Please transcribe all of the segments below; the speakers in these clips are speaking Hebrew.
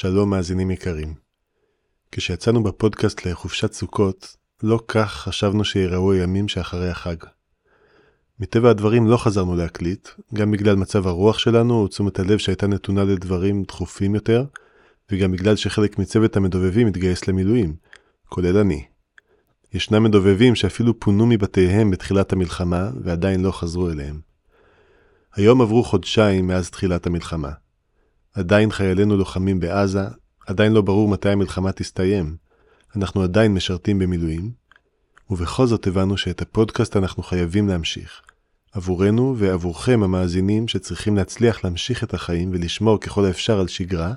שלום מאזינים יקרים. כשיצאנו בפודקאסט לחופשת סוכות, לא כך חשבנו שיראו הימים שאחרי החג. מטבע הדברים לא חזרנו להקליט, גם בגלל מצב הרוח שלנו או תשומת הלב שהייתה נתונה לדברים דחופים יותר, וגם בגלל שחלק מצוות המדובבים התגייס למילואים, כולל אני. ישנם מדובבים שאפילו פונו מבתיהם בתחילת המלחמה ועדיין לא חזרו אליהם. היום עברו חודשיים מאז תחילת המלחמה. עדיין חיילינו לוחמים בעזה, עדיין לא ברור מתי המלחמה תסתיים. אנחנו עדיין משרתים במילואים, ובכל זאת הבנו שאת הפודקאסט אנחנו חייבים להמשיך. עבורנו ועבורכם המאזינים שצריכים להצליח להמשיך את החיים ולשמור ככל האפשר על שגרה,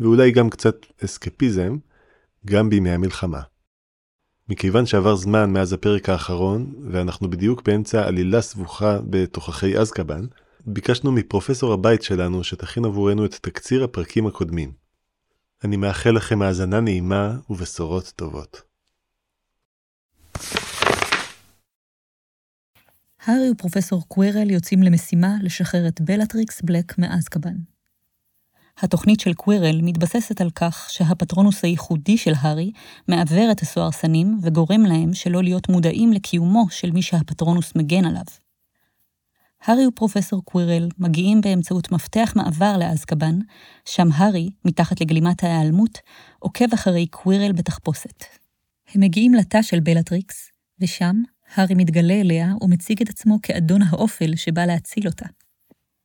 ואולי גם קצת אסקפיזם, גם בימי המלחמה. מכיוון שעבר זמן מאז הפרק האחרון, ואנחנו בדיוק באמצע עלילה סבוכה בתוככי אזקבן, ביקשנו מפרופסור הבית שלנו שתכין עבורנו את תקציר הפרקים הקודמים. אני מאחל לכם האזנה נעימה ובשורות טובות. הארי ופרופסור קווירל יוצאים למשימה לשחרר את בלטריקס בלק מאזקבן. התוכנית של קווירל מתבססת על כך שהפטרונוס הייחודי של הארי מעוור את הסוהרסנים וגורם להם שלא להיות מודעים לקיומו של מי שהפטרונוס מגן עליו. הארי ופרופסור קווירל מגיעים באמצעות מפתח מעבר לאזקבן, שם הארי, מתחת לגלימת ההיעלמות, עוקב אחרי קווירל בתחפושת. הם מגיעים לתא של בלטריקס, ושם הארי מתגלה אליה ומציג את עצמו כאדון האופל שבא להציל אותה.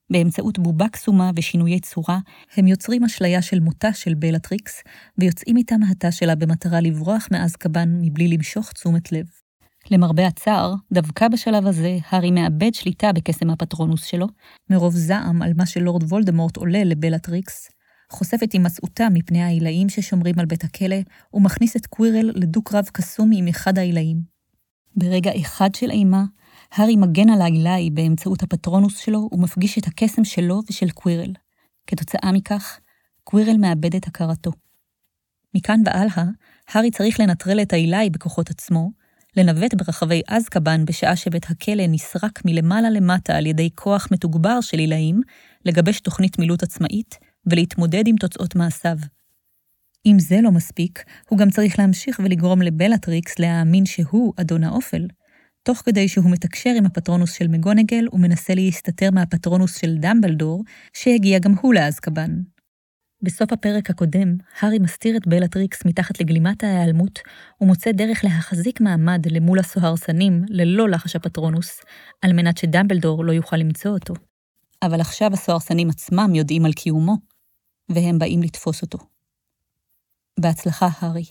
באמצעות בובה קסומה ושינויי צורה, הם יוצרים אשליה של מותה של בלטריקס, ויוצאים איתה מהתא שלה במטרה לברוח מאזקבן מבלי למשוך תשומת לב. למרבה הצער, דווקא בשלב הזה, הארי מאבד שליטה בקסם הפטרונוס שלו, מרוב זעם על מה שלורד וולדמורט עולה לבלטריקס, חושף את הימצאותה מפני העילאים ששומרים על בית הכלא, ומכניס את קווירל לדו-קרב קסום עם אחד העילאים. ברגע אחד של אימה, הארי מגן על העילאי באמצעות הפטרונוס שלו ומפגיש את הקסם שלו ושל קווירל. כתוצאה מכך, קווירל מאבד את הכרתו. מכאן והלאה, הארי צריך לנטרל את העילאי בכוחות עצמו, לנווט ברחבי אזקבן בשעה שבית הכלא נסרק מלמעלה למטה על ידי כוח מתוגבר של עילאים, לגבש תוכנית מילוט עצמאית ולהתמודד עם תוצאות מעשיו. אם זה לא מספיק, הוא גם צריך להמשיך ולגרום לבלטריקס להאמין שהוא אדון האופל, תוך כדי שהוא מתקשר עם הפטרונוס של מגונגל ומנסה להסתתר מהפטרונוס של דמבלדור, שהגיע גם הוא לאזקבן. בסוף הפרק הקודם, הארי מסתיר את בלטריקס מתחת לגלימת ההיעלמות, ומוצא דרך להחזיק מעמד למול הסוהרסנים ללא לחש הפטרונוס, על מנת שדמבלדור לא יוכל למצוא אותו. אבל עכשיו הסוהרסנים עצמם יודעים על קיומו, והם באים לתפוס אותו. בהצלחה, הארי.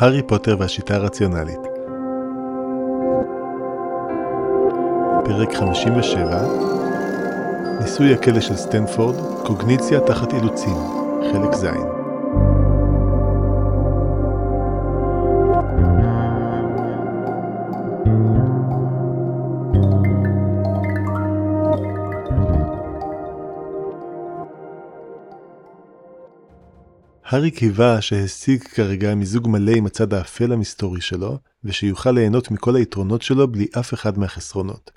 הארי פוטר והשיטה הרציונלית. פרק 57 ניסוי הכלא של סטנפורד, קוגניציה תחת אילוצים, חלק ז' הארי קיווה שהשיג כרגע מיזוג מלא עם הצד האפל המסתורי שלו, ושיוכל ליהנות מכל היתרונות שלו בלי אף אחד מהחסרונות.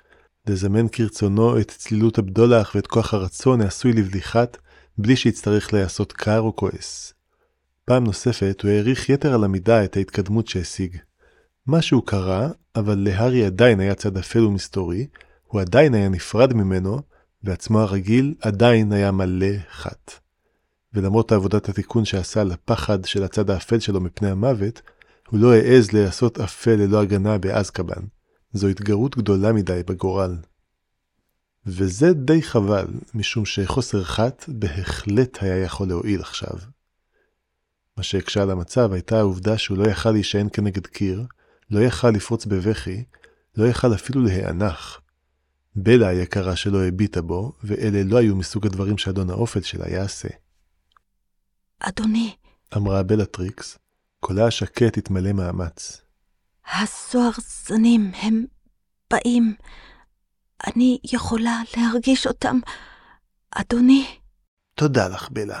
לזמן כרצונו את צלילות הבדולח ואת כוח הרצון העשוי לבדיחת, בלי שיצטרך להיעשות קר או כועס. פעם נוספת הוא העריך יתר על המידה את ההתקדמות שהשיג. משהו קרה, אבל להארי עדיין היה צד אפל ומסתורי, הוא עדיין היה נפרד ממנו, ועצמו הרגיל עדיין היה מלא חת. ולמרות עבודת התיקון שעשה לפחד של הצד האפל שלו מפני המוות, הוא לא העז לעשות אפל ללא הגנה באזקבן. זו התגרות גדולה מדי בגורל. וזה די חבל, משום שחוסר חת בהחלט היה יכול להועיל עכשיו. מה שהקשה על המצב הייתה העובדה שהוא לא יכל להישען כנגד קיר, לא יכל לפרוץ בבכי, לא יכל אפילו להיאנח. בלה היקרה שלה הביטה בו, ואלה לא היו מסוג הדברים שאדון האופל שלה יעשה. אדוני, אמרה בלטריקס, קולה השקט התמלא מאמץ. הסוהרסנים הם באים. אני יכולה להרגיש אותם, אדוני. תודה לך, בלה,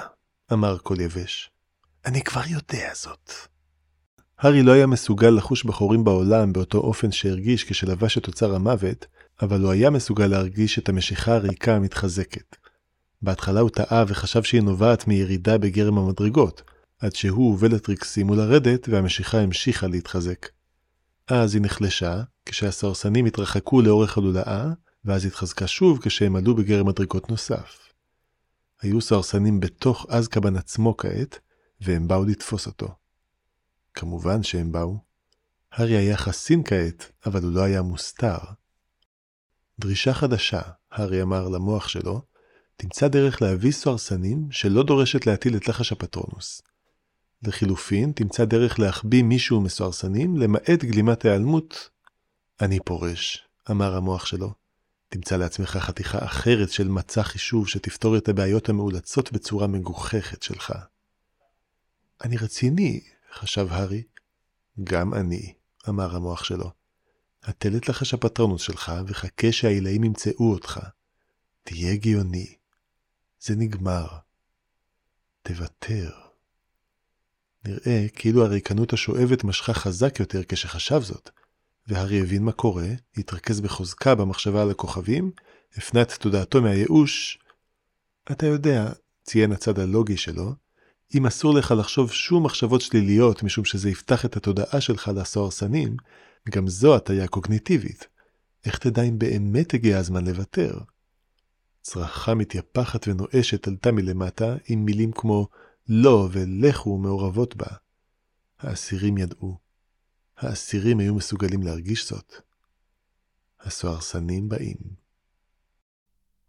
אמר קול יבש. אני כבר יודע זאת. הארי לא היה מסוגל לחוש בחורים בעולם באותו אופן שהרגיש כשלבש את אוצר המוות, אבל הוא היה מסוגל להרגיש את המשיכה הריקה המתחזקת. בהתחלה הוא טעה וחשב שהיא נובעת מירידה בגרם המדרגות, עד שהוא ובלטריקס סיימו לרדת והמשיכה המשיכה להתחזק. אז היא נחלשה, כשהסוהרסנים התרחקו לאורך הלולאה, ואז התחזקה שוב כשהם עלו בגרם מדרגות נוסף. היו סוהרסנים בתוך אזקבן עצמו כעת, והם באו לתפוס אותו. כמובן שהם באו. הארי היה חסין כעת, אבל הוא לא היה מוסתר. דרישה חדשה, הארי אמר למוח שלו, תמצא דרך להביא סוהרסנים שלא דורשת להטיל את לחש הפטרונוס. לחילופין, תמצא דרך להחביא מישהו מסוהרסנים, למעט גלימת היעלמות. אני פורש, אמר המוח שלו. תמצא לעצמך חתיכה אחרת של מצע חישוב שתפתור את הבעיות המאולצות בצורה מגוחכת שלך. אני רציני, חשב הארי. גם אני, אמר המוח שלו. הטל את לחש הפטרונוס שלך וחכה שהעילאים ימצאו אותך. תהיה גאוני. זה נגמר. תוותר. נראה כאילו הריקנות השואבת משכה חזק יותר כשחשב זאת, והארי הבין מה קורה, התרכז בחוזקה במחשבה על הכוכבים, הפנה את תודעתו מהייאוש. אתה יודע, ציין הצד הלוגי שלו, אם אסור לך לחשוב שום מחשבות שליליות משום שזה יפתח את התודעה שלך לסוהרסנים, גם זו הטיה קוגניטיבית. איך תדע אם באמת הגיע הזמן לוותר? צרחה מתייפחת ונואשת עלתה מלמטה עם מילים כמו לא ולכו מעורבות בה. האסירים ידעו. האסירים היו מסוגלים להרגיש זאת. הסוהרסנים באים.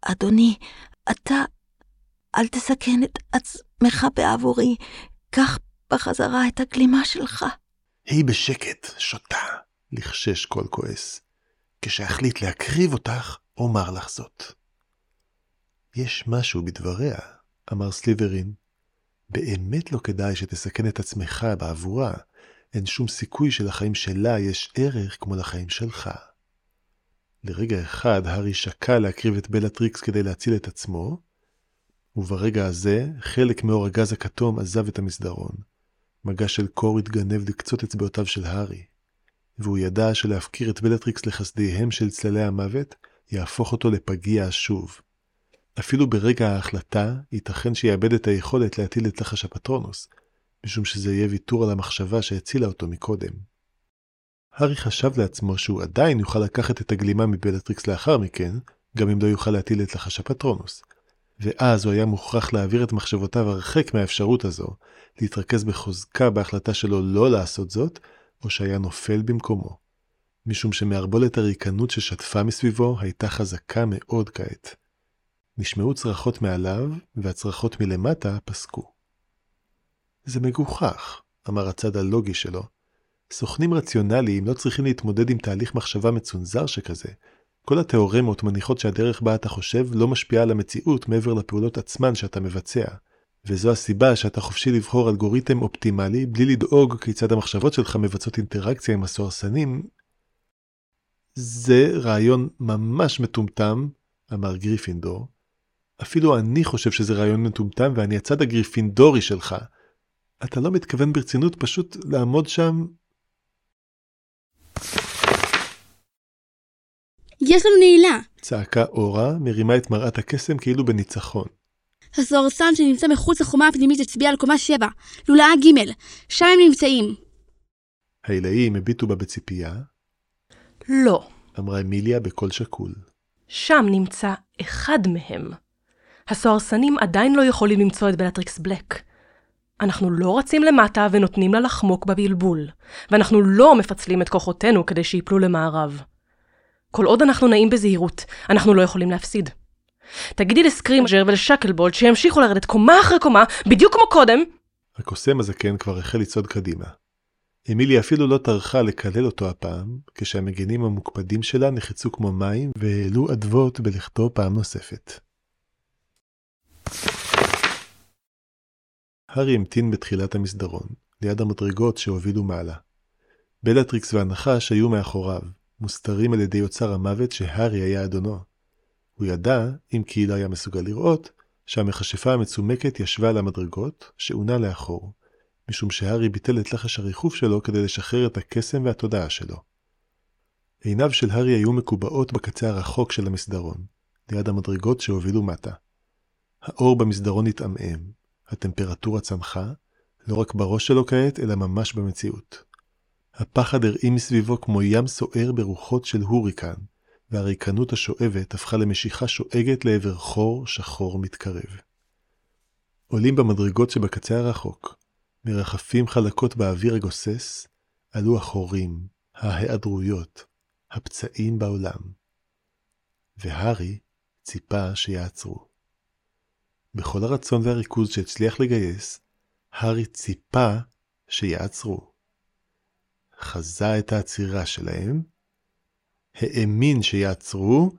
אדוני, אתה אל תסכן את עצמך בעבורי, קח בחזרה את הגלימה שלך. היי בשקט, שוטה, לחשש קול כועס. כשאחליט להקריב אותך, אומר לך זאת. יש משהו בדבריה, אמר סליברין. באמת לא כדאי שתסכן את עצמך בעבורה. אין שום סיכוי שלחיים שלה יש ערך כמו לחיים שלך. לרגע אחד הארי שקל להקריב את בלטריקס כדי להציל את עצמו, וברגע הזה חלק מאור הגז הכתום עזב את המסדרון. מגע של קור התגנב לקצות אצבעותיו של הארי, והוא ידע שלהפקיר את בלטריקס לחסדיהם של צללי המוות, יהפוך אותו לפגיע שוב. אפילו ברגע ההחלטה, ייתכן שיאבד את היכולת להטיל את לחש הפטרונוס, משום שזה יהיה ויתור על המחשבה שהצילה אותו מקודם. הארי חשב לעצמו שהוא עדיין יוכל לקחת את הגלימה מבלטריקס לאחר מכן, גם אם לא יוכל להטיל את לחש הפטרונוס. ואז הוא היה מוכרח להעביר את מחשבותיו הרחק מהאפשרות הזו, להתרכז בחוזקה בהחלטה שלו לא לעשות זאת, או שהיה נופל במקומו. משום שמערבולת הריקנות ששטפה מסביבו הייתה חזקה מאוד כעת. נשמעו צרחות מעליו, והצרחות מלמטה פסקו. זה מגוחך, אמר הצד הלוגי שלו. סוכנים רציונליים לא צריכים להתמודד עם תהליך מחשבה מצונזר שכזה. כל התיאורמות מניחות שהדרך בה אתה חושב לא משפיעה על המציאות מעבר לפעולות עצמן שאתה מבצע. וזו הסיבה שאתה חופשי לבחור אלגוריתם אופטימלי בלי לדאוג כיצד המחשבות שלך מבצעות אינטראקציה עם הסוהרסנים. זה רעיון ממש מטומטם, אמר גריפינדור. אפילו אני חושב שזה רעיון מטומטם ואני הצד הגריפינדורי שלך. אתה לא מתכוון ברצינות פשוט לעמוד שם? יש לנו נעילה! צעקה אורורה, מרימה את מראת הקסם כאילו בניצחון. הסוהרסן שנמצא מחוץ לחומה הפנימית הצביע על קומה 7, לולאה ג', שם הם נמצאים. ההילאים הביטו בה בציפייה, לא, אמרה אמיליה בקול שקול. שם נמצא אחד מהם. הסוהרסנים עדיין לא יכולים למצוא את בלטריקס בלק. אנחנו לא רצים למטה ונותנים לה לחמוק בבלבול, ואנחנו לא מפצלים את כוחותינו כדי שיפלו למארב. כל עוד אנחנו נעים בזהירות, אנחנו לא יכולים להפסיד. תגידי לסקרימג'ר ולשקלבולד שימשיכו לרדת קומה אחרי קומה, בדיוק כמו קודם. הקוסם הזקן כבר החל לצעוד קדימה. אמיליה אפילו לא טרחה לקלל אותו הפעם, כשהמגנים המוקפדים שלה נחצו כמו מים והעלו אדוות בלכתו פעם נוספת. הארי המתין בתחילת המסדרון, ליד המדרגות שהובילו מעלה. בלטריקס והנחש היו מאחוריו, מוסתרים על ידי אוצר המוות שהארי היה אדונו. הוא ידע, אם כי לא היה מסוגל לראות, שהמכשפה המצומקת ישבה על המדרגות, שעונה לאחור, משום שהארי ביטל את לחש הריחוף שלו כדי לשחרר את הקסם והתודעה שלו. עיניו של הארי היו מקובעות בקצה הרחוק של המסדרון, ליד המדרגות שהובילו מטה. האור במסדרון התעמעם, הטמפרטורה צמחה, לא רק בראש שלו כעת, אלא ממש במציאות. הפחד הרעים מסביבו כמו ים סוער ברוחות של הוריקן, והריקנות השואבת הפכה למשיכה שואגת לעבר חור שחור מתקרב. עולים במדרגות שבקצה הרחוק, מרחפים חלקות באוויר הגוסס, עלו החורים, ההיעדרויות, הפצעים בעולם. והארי ציפה שיעצרו. בכל הרצון והריכוז שהצליח לגייס, הארי ציפה שיעצרו. חזה את העצירה שלהם, האמין שיעצרו,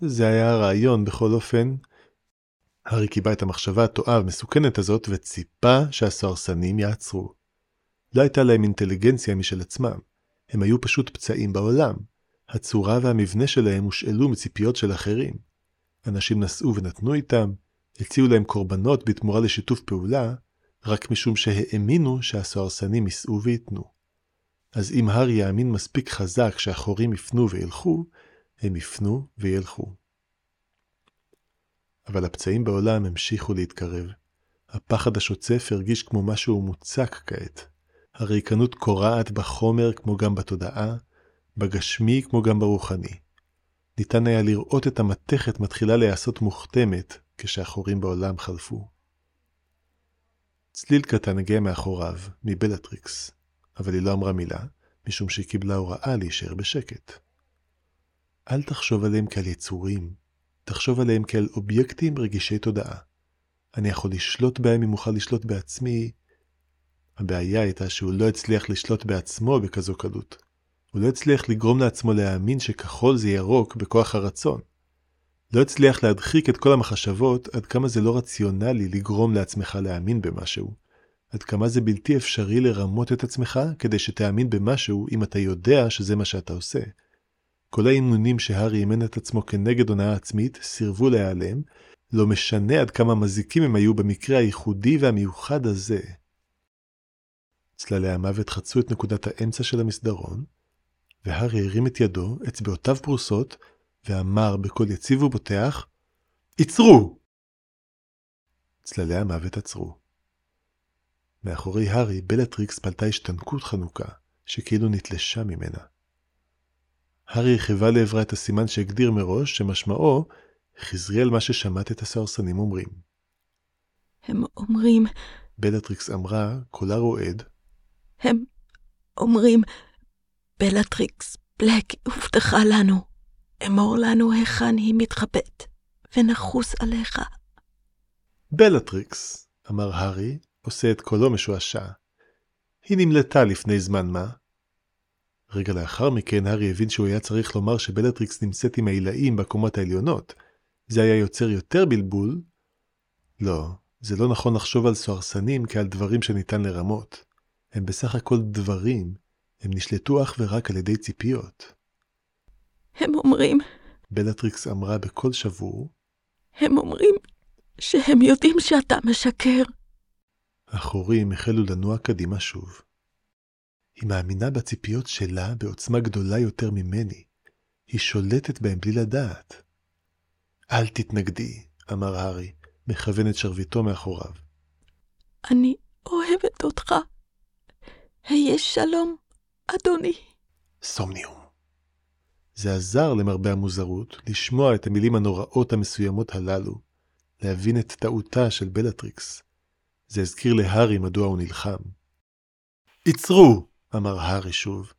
זה היה הרעיון בכל אופן. הארי קיבע את המחשבה הטועה המסוכנת הזאת וציפה שהסוהרסנים יעצרו. לא הייתה להם אינטליגנציה משל עצמם, הם היו פשוט פצעים בעולם. הצורה והמבנה שלהם הושאלו מציפיות של אחרים. אנשים נשאו ונתנו איתם, הציעו להם קורבנות בתמורה לשיתוף פעולה, רק משום שהאמינו שהסוהרסנים יישאו וייתנו. אז אם הארי יאמין מספיק חזק שהחורים יפנו וילכו, הם יפנו וילכו. אבל הפצעים בעולם המשיכו להתקרב. הפחד השוצף הרגיש כמו משהו מוצק כעת. הריקנות קורעת בחומר כמו גם בתודעה, בגשמי כמו גם ברוחני. ניתן היה לראות את המתכת מתחילה להיעשות מוכתמת כשהחורים בעולם חלפו. צליל קטן הגיע מאחוריו, מבלטריקס, אבל היא לא אמרה מילה, משום שהיא קיבלה הוראה להישאר בשקט. אל תחשוב עליהם כעל יצורים, תחשוב עליהם כעל אובייקטים רגישי תודעה. אני יכול לשלוט בהם אם אוכל לשלוט בעצמי. הבעיה הייתה שהוא לא הצליח לשלוט בעצמו בכזו קלות. הוא לא הצליח לגרום לעצמו להאמין שכחול זה ירוק בכוח הרצון. לא הצליח להדחיק את כל המחשבות עד כמה זה לא רציונלי לגרום לעצמך להאמין במשהו. עד כמה זה בלתי אפשרי לרמות את עצמך כדי שתאמין במשהו אם אתה יודע שזה מה שאתה עושה. כל האימונים שהארי אימן את עצמו כנגד הונאה עצמית סירבו להיעלם, לא משנה עד כמה מזיקים הם היו במקרה הייחודי והמיוחד הזה. צללי המוות חצו את נקודת האמצע של המסדרון, והארי הרים את ידו, אצבעותיו פרוסות, ואמר בקול יציב ובוטח, עצרו! צללי המוות עצרו. מאחורי הארי, בלטריקס פלטה השתנקות חנוקה, שכאילו נתלשה ממנה. הארי חיווה לעברה את הסימן שהגדיר מראש, שמשמעו, חזרי על מה ששמעת את הסוהרסנים אומרים. הם אומרים... בלטריקס אמרה, קולה רועד. הם אומרים, בלטריקס בלק הובטחה לנו. אמור לנו היכן היא מתחבאת, ונחוס עליך. בלטריקס, אמר הארי, עושה את קולו משועשע. היא נמלטה לפני זמן מה. רגע לאחר מכן הארי הבין שהוא היה צריך לומר שבלטריקס נמצאת עם העילאים בקומות העליונות. זה היה יוצר יותר בלבול. לא, זה לא נכון לחשוב על סוהרסנים כעל דברים שניתן לרמות. הם בסך הכל דברים, הם נשלטו אך ורק על ידי ציפיות. הם אומרים... בלטריקס אמרה בקול שבור. הם אומרים שהם יודעים שאתה משקר. החורים החלו לנוע קדימה שוב. היא מאמינה בציפיות שלה בעוצמה גדולה יותר ממני. היא שולטת בהם בלי לדעת. אל תתנגדי, אמר הארי, מכוון את שרביטו מאחוריו. אני אוהבת אותך. היה שלום, אדוני. סומניום. זה עזר למרבה המוזרות לשמוע את המילים הנוראות המסוימות הללו, להבין את טעותה של בלטריקס. זה הזכיר להארי מדוע הוא נלחם. עצרו! אמר הארי שוב.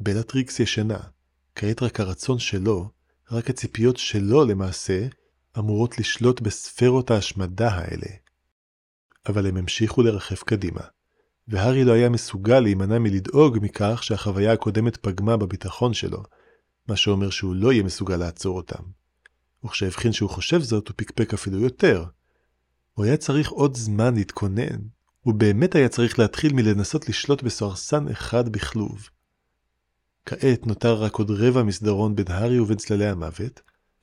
בלטריקס ישנה, כעת רק הרצון שלו, רק הציפיות שלו למעשה, אמורות לשלוט בספרות ההשמדה האלה. אבל הם המשיכו לרחף קדימה, והארי לא היה מסוגל להימנע מלדאוג מכך שהחוויה הקודמת פגמה בביטחון שלו, מה שאומר שהוא לא יהיה מסוגל לעצור אותם. וכשהבחין שהוא חושב זאת, הוא פקפק אפילו יותר. הוא היה צריך עוד זמן להתכונן, הוא באמת היה צריך להתחיל מלנסות לשלוט בסוהרסן אחד בכלוב. כעת נותר רק עוד רבע מסדרון בין הארי ובין צללי המוות.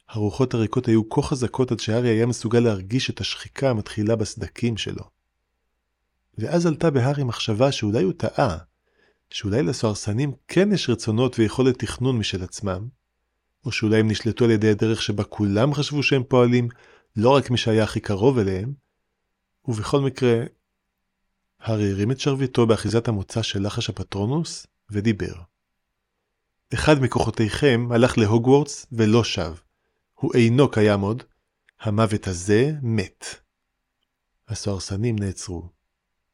הרוחות הריקות היו כה חזקות עד שהארי היה מסוגל להרגיש את השחיקה המתחילה בסדקים שלו. ואז עלתה בהארי מחשבה שאולי הוא טעה, שאולי לסוהרסנים כן יש רצונות ויכולת תכנון משל עצמם, או שאולי הם נשלטו על ידי הדרך שבה כולם חשבו שהם פועלים, לא רק מי שהיה הכי קרוב אליהם, ובכל מקרה, הארי הרים את שרביטו באחיזת המוצא של לחש הפטרונוס, ודיבר. אחד מכוחותיכם הלך להוגוורטס ולא שב. הוא אינו קיים עוד, המוות הזה מת. הסוהרסנים נעצרו.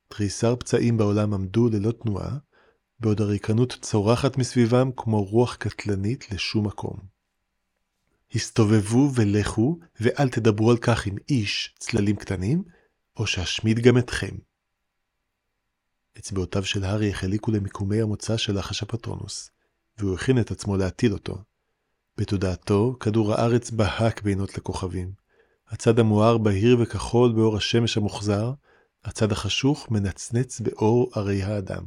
תריסר פצעים בעולם עמדו ללא תנועה, בעוד הריקנות צורחת מסביבם כמו רוח קטלנית לשום מקום. הסתובבו ולכו, ואל תדברו על כך עם איש, צללים קטנים, או שאשמיד גם אתכם. אצבעותיו של הארי החליקו למיקומי המוצא של לחש הפטרונוס, והוא הכין את עצמו להטיל אותו. בתודעתו, כדור הארץ בהק בינות לכוכבים. הצד המואר בהיר וכחול באור השמש המוחזר, הצד החשוך מנצנץ באור ערי האדם.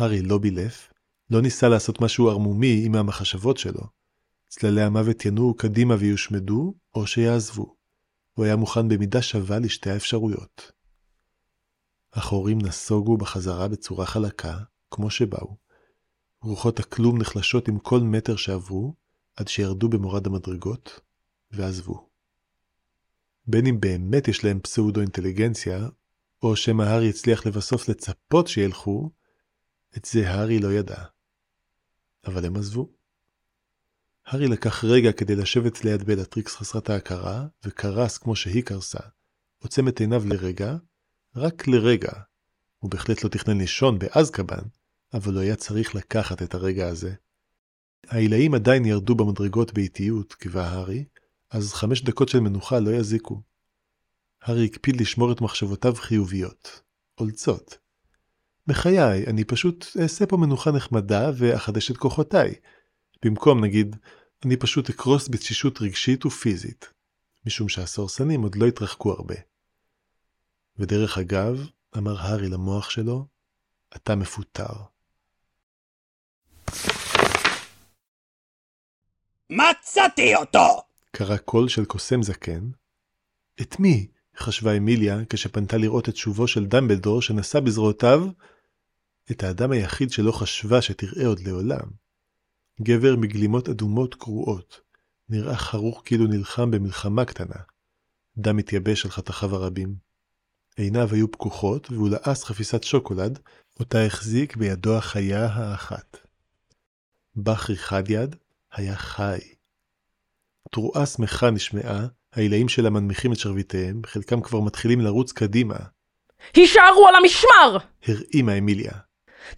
הארי לא בילף, לא ניסה לעשות משהו ערמומי עם המחשבות שלו. צללי המוות ינועו קדימה ויושמדו, או שיעזבו. הוא היה מוכן במידה שווה לשתי האפשרויות. החורים נסוגו בחזרה בצורה חלקה, כמו שבאו. רוחות הכלום נחלשות עם כל מטר שעברו, עד שירדו במורד המדרגות, ועזבו. בין אם באמת יש להם פסאודו-אינטליגנציה, או שמא הארי הצליח לבסוף לצפות שילכו, את זה הארי לא ידע. אבל הם עזבו. הארי לקח רגע כדי לשבת ליד בלטריקס חסרת ההכרה, וקרס כמו שהיא קרסה. עוצם את עיניו לרגע, רק לרגע. הוא בהחלט לא תכנן לישון באזקבן, אבל הוא היה צריך לקחת את הרגע הזה. העילאים עדיין ירדו במדרגות באיטיות, קיווה הארי, אז חמש דקות של מנוחה לא יזיקו. הארי הקפיד לשמור את מחשבותיו חיוביות, אולצות. בחיי, אני פשוט אעשה פה מנוחה נחמדה ואחדש את כוחותיי. במקום, נגיד, אני פשוט אקרוס בתשישות רגשית ופיזית, משום שהסורסנים עוד לא התרחקו הרבה. ודרך אגב, אמר הארי למוח שלו, אתה מפוטר. מצאתי אותו! קרא קול של קוסם זקן. את מי? חשבה אמיליה כשפנתה לראות את שובו של דמבלדור שנשא בזרועותיו את האדם היחיד שלא חשבה שתראה עוד לעולם. גבר מגלימות אדומות קרועות, נראה חרוך כאילו נלחם במלחמה קטנה. דם מתייבש על חתכיו הרבים. עיניו היו פקוחות והוא לעס חפיסת שוקולד, אותה החזיק בידו החיה האחת. בחרי חד יד היה חי. תרועה שמחה נשמעה, העילאים שלה מנמיכים את שרביטיהם, חלקם כבר מתחילים לרוץ קדימה. הישארו על המשמר! הרעימה אמיליה.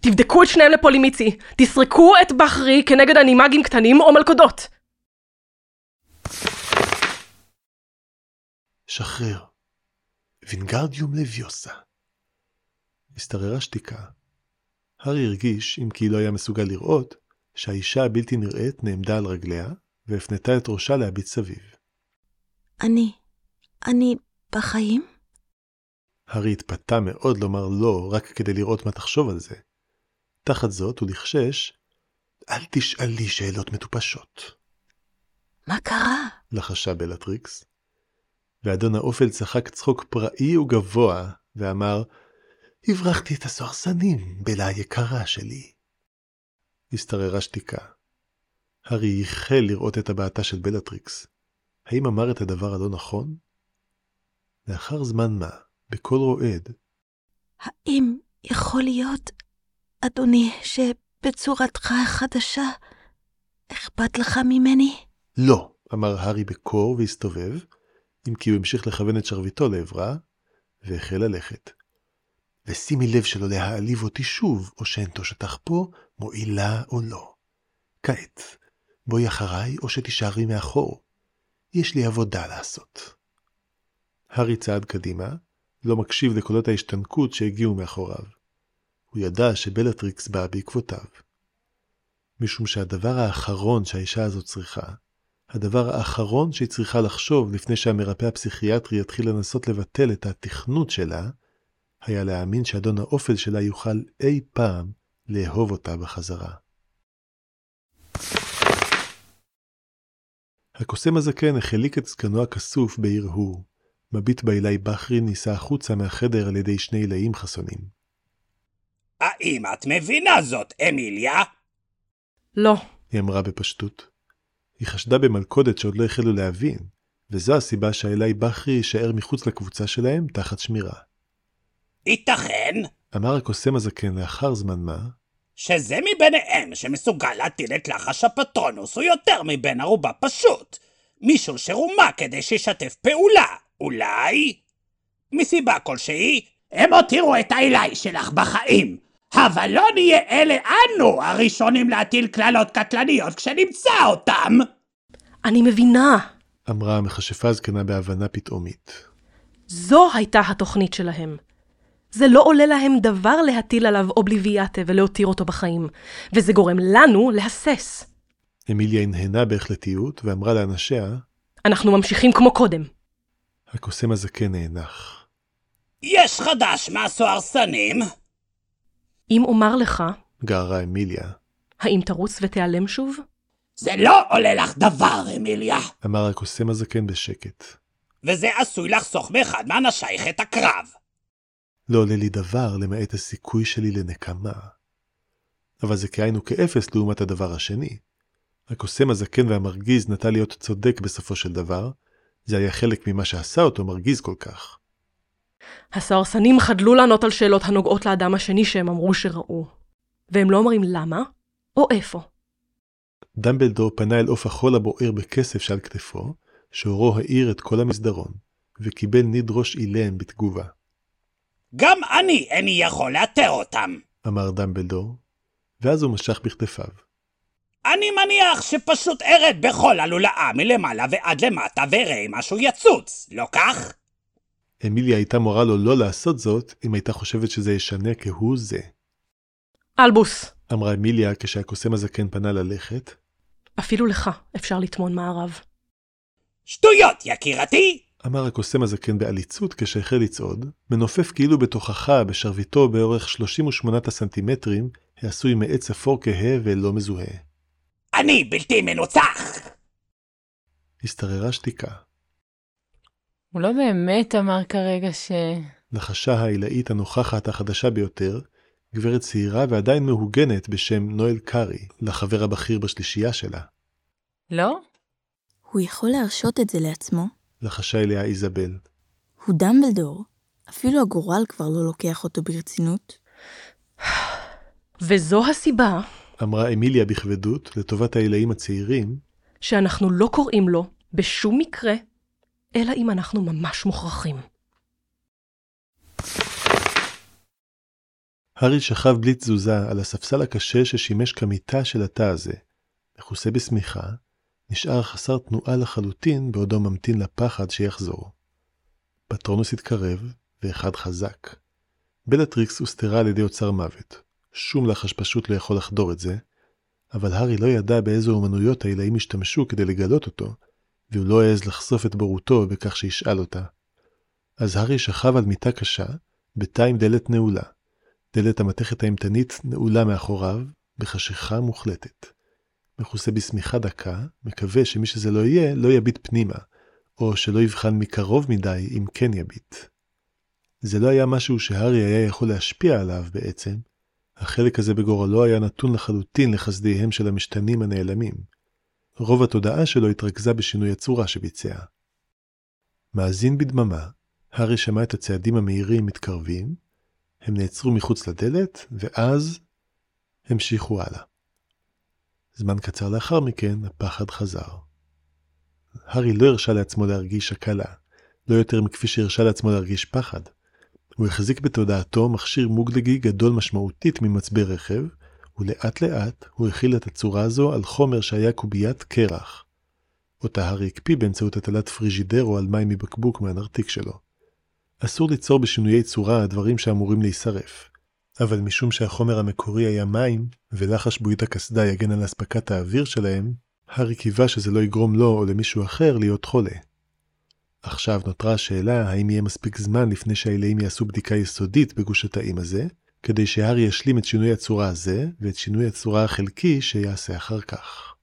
תבדקו את שניהם לפולימיצי. תסרקו את בחרי כנגד אנימגים קטנים או מלכודות. שחרר. וינגרדיום לביוסה. השתררה שתיקה. הארי הרגיש, אם כי לא היה מסוגל לראות, שהאישה הבלתי נראית נעמדה על רגליה, והפנתה את ראשה להביט סביב. אני, אני בחיים? הארי התפתה מאוד לומר לא, רק כדי לראות מה תחשוב על זה. תחת זאת הוא לחשש, אל תשאלי שאלות מטופשות. מה קרה? לחשה בלטריקס. ואדון האופל צחק צחוק פראי וגבוה, ואמר, הברחתי את הסוהרסנים, בלה היקרה שלי. השתררה שתיקה. הארי ייחל לראות את הבעתה של בלטריקס. האם אמר את הדבר הלא נכון? לאחר זמן מה, בקול רועד, האם יכול להיות, אדוני, שבצורתך החדשה אכפת לך ממני? לא, אמר הארי בקור והסתובב, אם כי הוא המשיך לכוון את שרביטו לעברה, והחל ללכת. ושימי לב שלא להעליב אותי שוב, או שאנטוש אותך פה, מועילה או לא. כעת, בואי אחריי, או שתישארי מאחור. יש לי עבודה לעשות. הארי צעד קדימה, לא מקשיב לקולות ההשתנקות שהגיעו מאחוריו. הוא ידע שבלטריקס באה בעקבותיו. משום שהדבר האחרון שהאישה הזאת צריכה, הדבר האחרון שהיא צריכה לחשוב לפני שהמרפא הפסיכיאטרי יתחיל לנסות לבטל את התכנות שלה, היה להאמין שאדון האופל שלה יוכל אי פעם לאהוב אותה בחזרה. הקוסם הזקן החליק את זקנו הכסוף בהרהור, מביט בעילי בחרי נישא החוצה מהחדר על ידי שני עילאים חסונים. האם את מבינה זאת, אמיליה? לא. היא אמרה בפשטות. היא חשדה במלכודת שעוד לא החלו להבין, וזו הסיבה שהאלי בחרי יישאר מחוץ לקבוצה שלהם תחת שמירה. ייתכן, אמר הקוסם הזקן לאחר זמן מה, שזה מביניהם שמסוגל להטיל את לחש הפטרונוס הוא יותר מבן ערובה פשוט. מישהו שרומה כדי שישתף פעולה, אולי? מסיבה כלשהי, הם הותירו את העילי שלך בחיים. אבל לא נהיה אלה אנו הראשונים להטיל קללות קטלניות כשנמצא אותם! אני מבינה. אמרה המכשפה הזקנה בהבנה פתאומית. זו הייתה התוכנית שלהם. זה לא עולה להם דבר להטיל עליו אובליביאטה ולהותיר אותו בחיים, וזה גורם לנו להסס. אמיליה הנהנה בהחלטיות ואמרה לאנשיה, אנחנו ממשיכים כמו קודם. הקוסם הזקן נאנח. יש חדש מהסוהרסנים? אם אומר לך, גערה אמיליה. האם תרוץ ותיעלם שוב? זה לא עולה לך דבר, אמיליה, אמר הקוסם הזקן בשקט. וזה עשוי לחסוך מאחד מאנשייך את הקרב. לא עולה לי דבר למעט הסיכוי שלי לנקמה. אבל זה כאין וכאפס לעומת הדבר השני. הקוסם הזקן והמרגיז נטה להיות צודק בסופו של דבר, זה היה חלק ממה שעשה אותו מרגיז כל כך. הסוהרסנים חדלו לענות על שאלות הנוגעות לאדם השני שהם אמרו שראו. והם לא אומרים למה או איפה. דמבלדור פנה אל עוף החול הבוער בכסף שעל כתפו, שאורו האיר את כל המסדרון, וקיבל ניד ראש אילם בתגובה. גם אני איני יכול לאתר אותם. אמר דמבלדור, ואז הוא משך בכתפיו. אני מניח שפשוט ארד בכל הלולאה מלמעלה ועד למטה ואראה אם משהו יצוץ, לא כך? אמיליה הייתה מורה לו לא לעשות זאת, אם הייתה חושבת שזה ישנה כהוא זה. אלבוס, אמרה אמיליה כשהקוסם הזקן פנה ללכת, אפילו לך אפשר לטמון מערב. שטויות, יקירתי! אמר הקוסם הזקן בעליצות כשהחל לצעוד, מנופף כאילו בתוכחה בשרביטו באורך 38 הסנטימטרים, העשוי מעץ אפור כהה ולא מזוהה. אני בלתי מנוצח! השתררה שתיקה. הוא לא באמת אמר כרגע ש... לחשה העילאית הנוכחת החדשה ביותר, גברת צעירה ועדיין מהוגנת בשם נואל קארי, לחבר הבכיר בשלישייה שלה. לא? הוא יכול להרשות את זה לעצמו. לחשה אליה איזבל. הוא דמבלדור. אפילו הגורל כבר לא לוקח אותו ברצינות. וזו הסיבה אמרה אמיליה בכבדות, לטובת העילאים הצעירים, שאנחנו לא קוראים לו בשום מקרה, אלא אם אנחנו ממש מוכרחים. הארי שכב בלי תזוזה על הספסל הקשה ששימש כמיטה של התא הזה. מכוסה בשמיכה, נשאר חסר תנועה לחלוטין בעודו ממתין לפחד שיחזור. פטרונוס התקרב, ואחד חזק. בלטריקס הוסתרה על ידי אוצר מוות. שום לחש פשוט לא יכול לחדור את זה, אבל הארי לא ידע באיזו אומנויות העילאים השתמשו כדי לגלות אותו, והוא לא העז לחשוף את בורותו בכך שישאל אותה. אז הארי שכב על מיטה קשה, בתא עם דלת נעולה. דלת המתכת האימתנית נעולה מאחוריו, בחשיכה מוחלטת. מכוסה בשמיכה דקה, מקווה שמי שזה לא יהיה, לא יביט פנימה, או שלא יבחן מקרוב מדי אם כן יביט. זה לא היה משהו שהארי היה יכול להשפיע עליו בעצם, החלק הזה בגורלו היה נתון לחלוטין לחסדיהם של המשתנים הנעלמים. רוב התודעה שלו התרכזה בשינוי הצורה שביצע. מאזין בדממה, הארי שמע את הצעדים המהירים מתקרבים, הם נעצרו מחוץ לדלת, ואז המשיכו הלאה. זמן קצר לאחר מכן, הפחד חזר. הארי לא הרשה לעצמו להרגיש הקלה, לא יותר מכפי שהרשה לעצמו להרגיש פחד. הוא החזיק בתודעתו מכשיר מוגלגי גדול משמעותית ממצבר רכב, ולאט לאט הוא הכיל את הצורה הזו על חומר שהיה קוביית קרח. אותה הארי הקפיא באמצעות הטלת פריג'ידרו על מים מבקבוק מהנרתיק שלו. אסור ליצור בשינויי צורה הדברים שאמורים להישרף. אבל משום שהחומר המקורי היה מים, ולחש בועית הקסדה יגן על אספקת האוויר שלהם, הארי קיווה שזה לא יגרום לו או למישהו אחר להיות חולה. עכשיו נותרה השאלה האם יהיה מספיק זמן לפני שהעילאים יעשו בדיקה יסודית בגוש התאים הזה, כדי שהארי ישלים את שינוי הצורה הזה, ואת שינוי הצורה החלקי שיעשה אחר כך.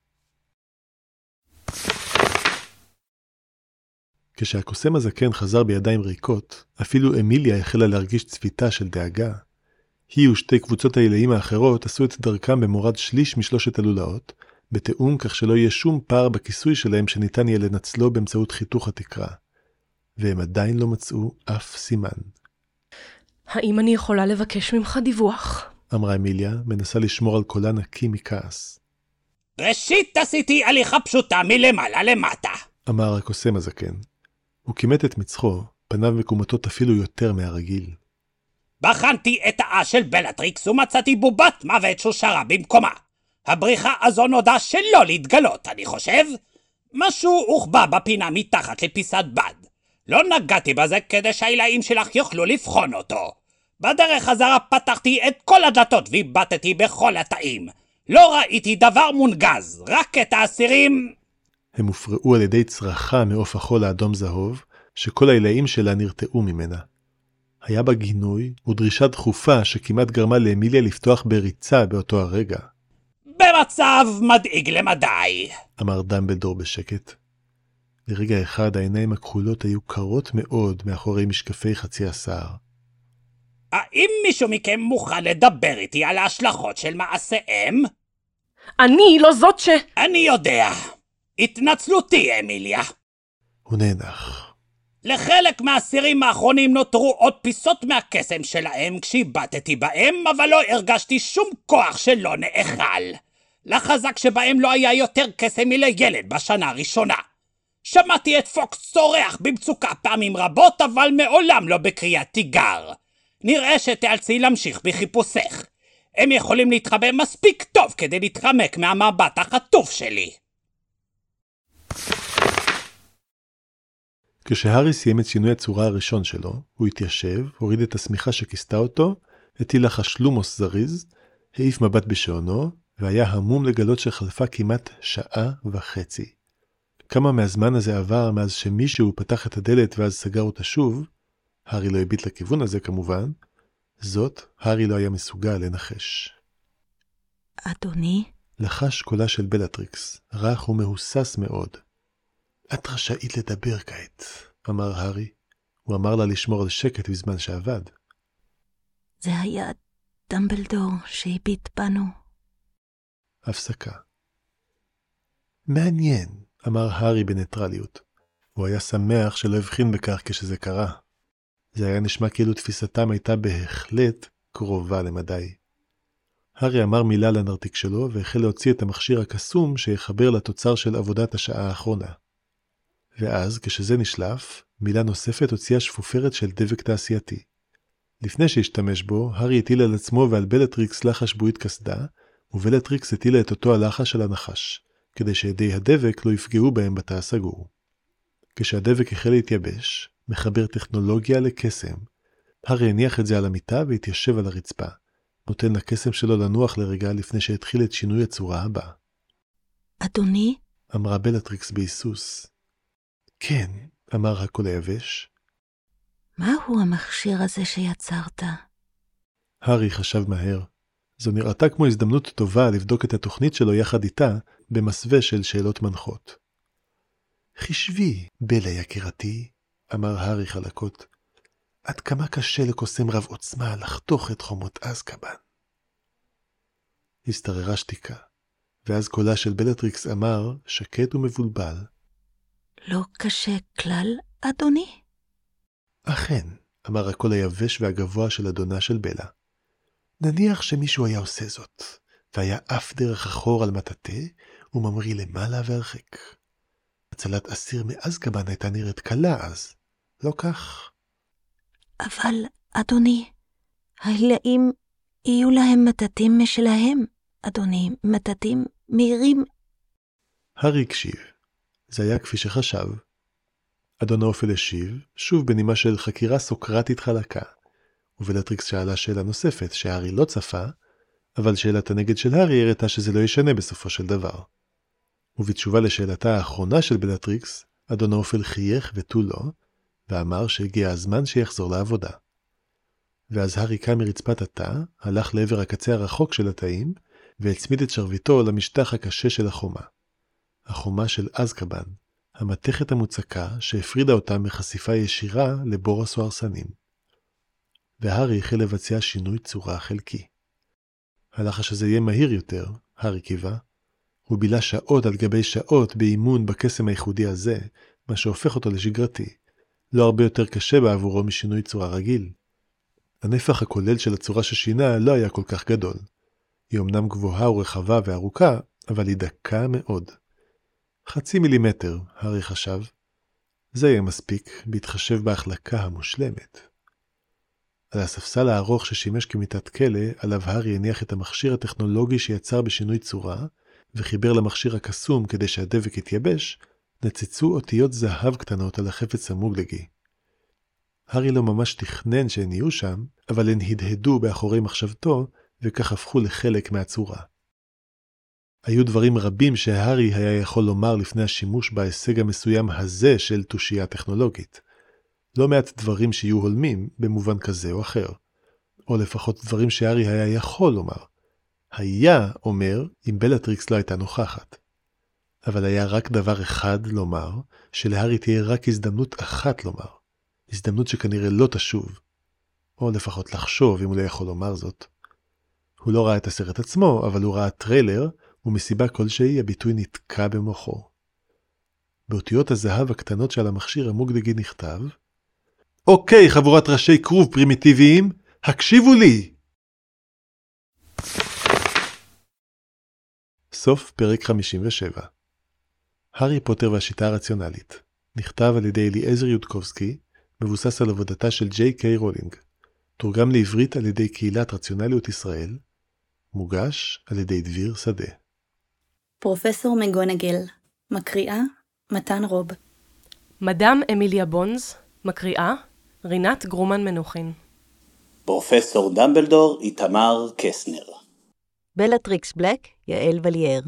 כשהקוסם הזקן חזר בידיים ריקות, אפילו אמיליה החלה להרגיש צביטה של דאגה. היא ושתי קבוצות הילאים האחרות עשו את דרכם במורד שליש משלושת הלולאות, בתיאום כך שלא יהיה שום פער בכיסוי שלהם שניתן יהיה לנצלו באמצעות חיתוך התקרה. והם עדיין לא מצאו אף סימן. האם אני יכולה לבקש ממך דיווח? אמרה אמיליה, מנסה לשמור על קולה נקי מכעס. ראשית עשיתי הליכה פשוטה מלמעלה למטה. אמר הקוסם הזקן. הוא כימת את מצחו, פניו מקומטות אפילו יותר מהרגיל. בחנתי את האש של בלטריקס ומצאתי בובת מוות שושרה במקומה. הבריחה הזו נודע שלא להתגלות, אני חושב. משהו הוחבא בפינה מתחת לפיסת בד. לא נגעתי בזה כדי שהעילאים שלך יוכלו לבחון אותו. בדרך חזרה פתחתי את כל הדלתות והבטתי בכל התאים. לא ראיתי דבר מונגז, רק את האסירים... הם הופרעו על ידי צרחה מעוף החול האדום זהוב, שכל העילאים שלה נרתעו ממנה. היה בה גינוי ודרישה דחופה שכמעט גרמה לאמיליה לפתוח בריצה באותו הרגע. במצב מדאיג למדי. אמר דמבלדור בשקט. לרגע אחד העיניים הכחולות היו קרות מאוד מאחורי משקפי חצי השיער. האם מישהו מכם מוכן לדבר איתי על ההשלכות של מעשיהם? אני לא זאת ש... אני יודע. התנצלותי, אמיליה. הוא נאנח. לחלק מהאסירים האחרונים נותרו עוד פיסות מהקסם שלהם כשהבטתי בהם, אבל לא הרגשתי שום כוח שלא נאכל. לחזק שבהם לא היה יותר קסם מלילד בשנה הראשונה. שמעתי את פוקס צורח במצוקה פעמים רבות, אבל מעולם לא בקריאת תיגר. נראה שתיאלצי להמשיך בחיפושך. הם יכולים להתחבא מספיק טוב כדי להתחמק מהמבט החטוף שלי. כשהארי סיים את שינוי הצורה הראשון שלו, הוא התיישב, הוריד את השמיכה שכיסתה אותו, הטיל לחש לומוס זריז, העיף מבט בשעונו, והיה המום לגלות שחלפה כמעט שעה וחצי. כמה מהזמן הזה עבר מאז שמישהו פתח את הדלת ואז סגר אותה שוב, הארי לא הביט לכיוון הזה כמובן, זאת הארי לא היה מסוגל לנחש. אדוני? לחש קולה של בלטריקס, רך ומהוסס מאוד. את רשאית לדבר כעת, אמר הארי. הוא אמר לה לשמור על שקט בזמן שעבד. זה היה דמבלדור שהביט בנו. הפסקה. מעניין, אמר הארי בניטרליות. הוא היה שמח שלא הבחין בכך כשזה קרה. זה היה נשמע כאילו תפיסתם הייתה בהחלט קרובה למדי. הארי אמר מילה לנרתיק שלו והחל להוציא את המכשיר הקסום שיחבר לתוצר של עבודת השעה האחרונה. ואז, כשזה נשלף, מילה נוספת הוציאה שפופרת של דבק תעשייתי. לפני שהשתמש בו, הארי הטיל על עצמו ועל בלטריקס לחש בועית קסדה, ובלטריקס הטילה את אותו הלחש על הנחש, כדי שאדי הדבק לא יפגעו בהם בתא הסגור. כשהדבק החל להתייבש, מחבר טכנולוגיה לקסם, הארי הניח את זה על המיטה והתיישב על הרצפה, נותן לקסם שלו לנוח לרגע לפני שהתחיל את שינוי הצורה הבא. אדוני? אמרה בלטריקס בהיסוס. כן, אמר הקול היבש. מהו המכשיר הזה שיצרת? הארי חשב מהר. זו נראתה כמו הזדמנות טובה לבדוק את התוכנית שלו יחד איתה במסווה של שאלות מנחות. חישבי, בלה יקירתי, אמר הארי חלקות, עד כמה קשה לקוסם רב עוצמה לחתוך את חומות אזקבן. השתררה שתיקה, ואז קולה של בלטריקס אמר, שקט ומבולבל, לא קשה כלל, אדוני? אכן, אמר הקול היבש והגבוה של אדונה של בלה. נניח שמישהו היה עושה זאת, והיה עף דרך החור על מטאטא, וממריא למעלה והרחק. הצלת אסיר מאזקבן הייתה נראית קלה אז, לא כך? אבל, אדוני, ההילאים יהיו להם מטאטים משלהם, אדוני, מטאטים מהירים. הארי הקשיב. זה היה כפי שחשב. אדון האופל השיב, שוב בנימה של חקירה סוקרטית חלקה, ובלטריקס שאלה שאלה נוספת שהארי לא צפה, אבל שאלת הנגד של הארי הראתה שזה לא ישנה בסופו של דבר. ובתשובה לשאלתה האחרונה של בלטריקס, אדון האופל חייך ותו לא, ואמר שהגיע הזמן שיחזור לעבודה. ואז הארי קם מרצפת התא, הלך לעבר הקצה הרחוק של התאים, והצמיד את שרביטו למשטח הקשה של החומה. החומה של אזקבן, המתכת המוצקה שהפרידה אותם מחשיפה ישירה לבור הסוהרסנים. והארי החל לבצע שינוי צורה חלקי. הלחש שזה יהיה מהיר יותר, הארי קיווה, הוא בילה שעות על גבי שעות באימון בקסם הייחודי הזה, מה שהופך אותו לשגרתי, לא הרבה יותר קשה בעבורו משינוי צורה רגיל. הנפח הכולל של הצורה ששינה לא היה כל כך גדול. היא אמנם גבוהה ורחבה וארוכה, אבל היא דקה מאוד. חצי מילימטר, הארי חשב. זה יהיה מספיק, בהתחשב בהחלקה המושלמת. על הספסל הארוך ששימש כמיטת כלא, עליו הארי הניח את המכשיר הטכנולוגי שיצר בשינוי צורה, וחיבר למכשיר הקסום כדי שהדבק יתייבש, נצצו אותיות זהב קטנות על החפץ המוגלגי. הארי לא ממש תכנן שהן יהיו שם, אבל הן הדהדו באחורי מחשבתו, וכך הפכו לחלק מהצורה. היו דברים רבים שהארי היה יכול לומר לפני השימוש בהישג המסוים הזה של תושייה טכנולוגית. לא מעט דברים שיהיו הולמים במובן כזה או אחר. או לפחות דברים שהארי היה יכול לומר. היה אומר אם בלטריקס לא הייתה נוכחת. אבל היה רק דבר אחד לומר, שלהארי תהיה רק הזדמנות אחת לומר. הזדמנות שכנראה לא תשוב. או לפחות לחשוב אם הוא לא יכול לומר זאת. הוא לא ראה את הסרט עצמו, אבל הוא ראה טריילר, ומסיבה כלשהי הביטוי נתקע במוחו. באותיות הזהב הקטנות שעל המכשיר המוגלגי נכתב, אוקיי, חבורת ראשי כרוב פרימיטיביים, הקשיבו לי! סוף פרק 57 הארי פוטר והשיטה הרציונלית נכתב על ידי אליעזר יודקובסקי, מבוסס על עבודתה של ג'יי קיי רולינג. תורגם לעברית על ידי קהילת רציונליות ישראל, מוגש על ידי דביר שדה. פרופסור מגונגל, מקריאה מתן רוב. מדאם אמיליה בונז, מקריאה רינת גרומן מנוחין. פרופסור דמבלדור איתמר קסנר. בלטריקס בלק, יעל וליאר.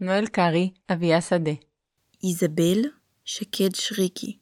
נואל קארי, אביה שדה. Isabelle Chaquet-Chréqui.